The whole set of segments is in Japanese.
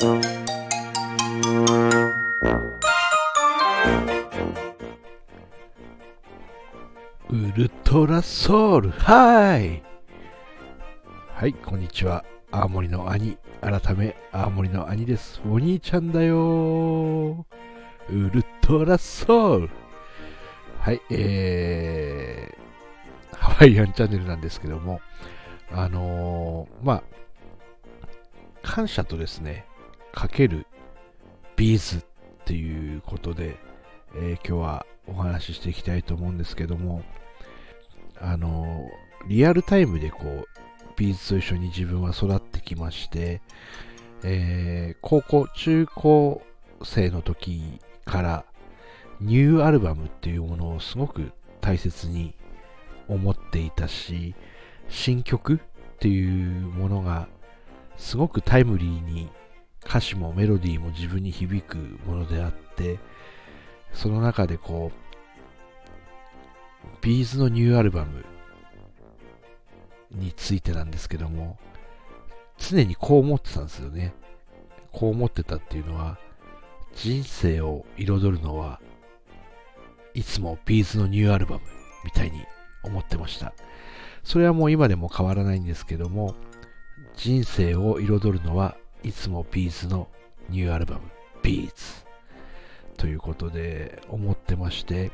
ウルトラソウル。はいはいこんにちは。青森の兄。改め青森の兄です。お兄ちゃんだよ。ウルトラソウル。はいえー、ハワイアンチャンネルなんですけども。あのー、まあ感謝とですね B'z っていうことで、えー、今日はお話ししていきたいと思うんですけどもあのリアルタイムでこう B'z と一緒に自分は育ってきまして、えー、高校中高生の時からニューアルバムっていうものをすごく大切に思っていたし新曲っていうものがすごくタイムリーに歌詞もメロディーも自分に響くものであってその中でこうビーズのニューアルバムについてなんですけども、常にこう思ってたんですよね。こう思ってたっていうのは、人生を彩るのは、いつも B'z のニューアルバムみたいに思ってました。それはもう今でも変わらないんですけども、人生を彩るのはいつも B'z のニューアルバム、 B'z ということで思ってまして、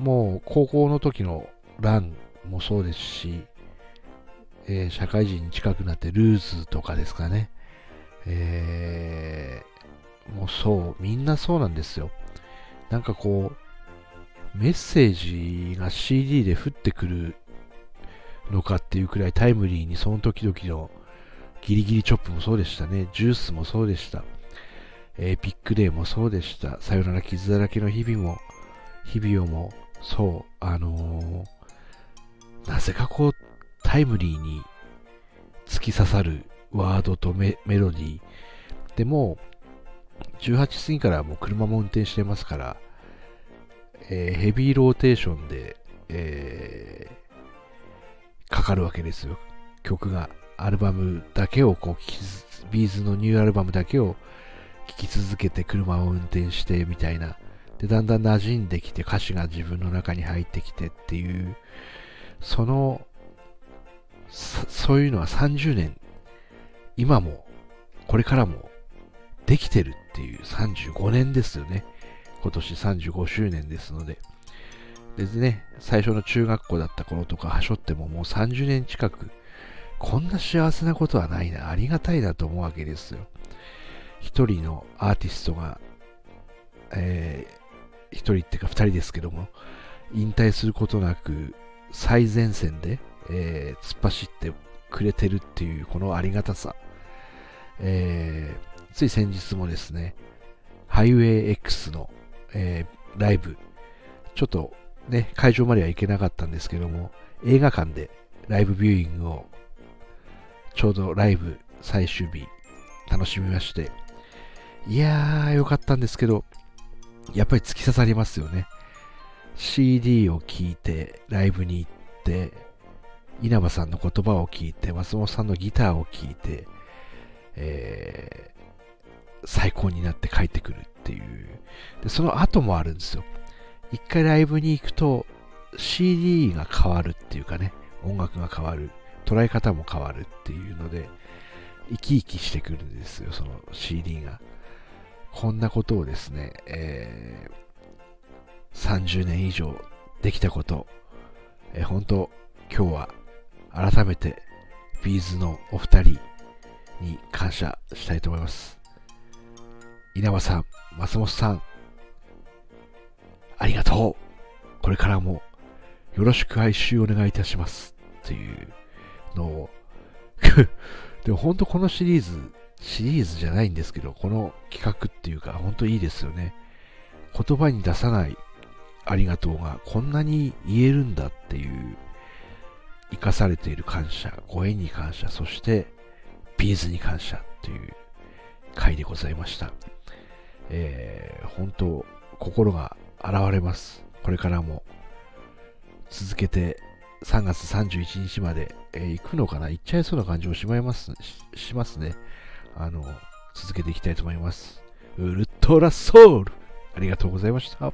もう高校の時の RUN もそうですし、えー、社会人に近くなって LOOSE とかですかね。えー、もうそう、みんなそうなんですよ。なんかこう、メッセージが CD で降ってくるのかっていうくらいタイムリーにその時々のギリギリチョップもそうでしたね。ジュースもそうでした。えー、ピックデーもそうでした。さよなら傷だらけの日々も、日々をも、そう、あのー、なぜかこう、タイムリーに突き刺さるワードとメロディー。でも、18過ぎからもう車も運転してますから、えー、ヘビーローテーションで、えー、かかるわけですよ。曲が、アルバムだけをこう聴き、ビーズのニューアルバムだけを聴き続けて車を運転してみたいな。で、だんだん馴染んできて歌詞が自分の中に入ってきてっていう、そのそういうのは30年、今も、これからも、できてるっていう35年ですよね。今年35周年ですので。でね、最初の中学校だった頃とか、はしょってももう30年近く、こんな幸せなことはないな、ありがたいなと思うわけですよ。一人のアーティストが、えー、一人っていうか二人ですけども、引退することなく、最前線で、えー、突っ走ってくれてるっていうこのありがたさ、えー、つい先日もですね、ハイウェイ X の、えー、ライブ、ちょっとね、会場までは行けなかったんですけども、映画館でライブビューイングを、ちょうどライブ最終日、楽しみまして、いやー、よかったんですけど、やっぱり突き刺さりますよね。CD を聴いて、ライブに行って、稲葉さんの言葉を聞いて、松本さんのギターを聴いて、えー、最高になって帰ってくるっていうで。その後もあるんですよ。一回ライブに行くと CD が変わるっていうかね、音楽が変わる。捉え方も変わるっていうので、生き生きしてくるんですよ、その CD が。こんなことをですね、えー、30年以上できたこと、えー、本当今日は改めてビーズのお二人に感謝したいと思います。稲葉さん、松本さん、ありがとう。これからもよろしく哀愁お願いいたします。っていうの でも本当このシリーズ、シリーズじゃないんですけど、この企画っていうか本当いいですよね。言葉に出さないありがとうがこんなに言えるんだっていう生かされている感謝、ご縁に感謝、そしてビーズに感謝という回でございました。えー、本当、心が現れます。これからも続けて3月31日まで、えー、行くのかな？行っちゃいそうな感じもしまいますしますね。あの、続けていきたいと思います。ウルトラソウルありがとうございました。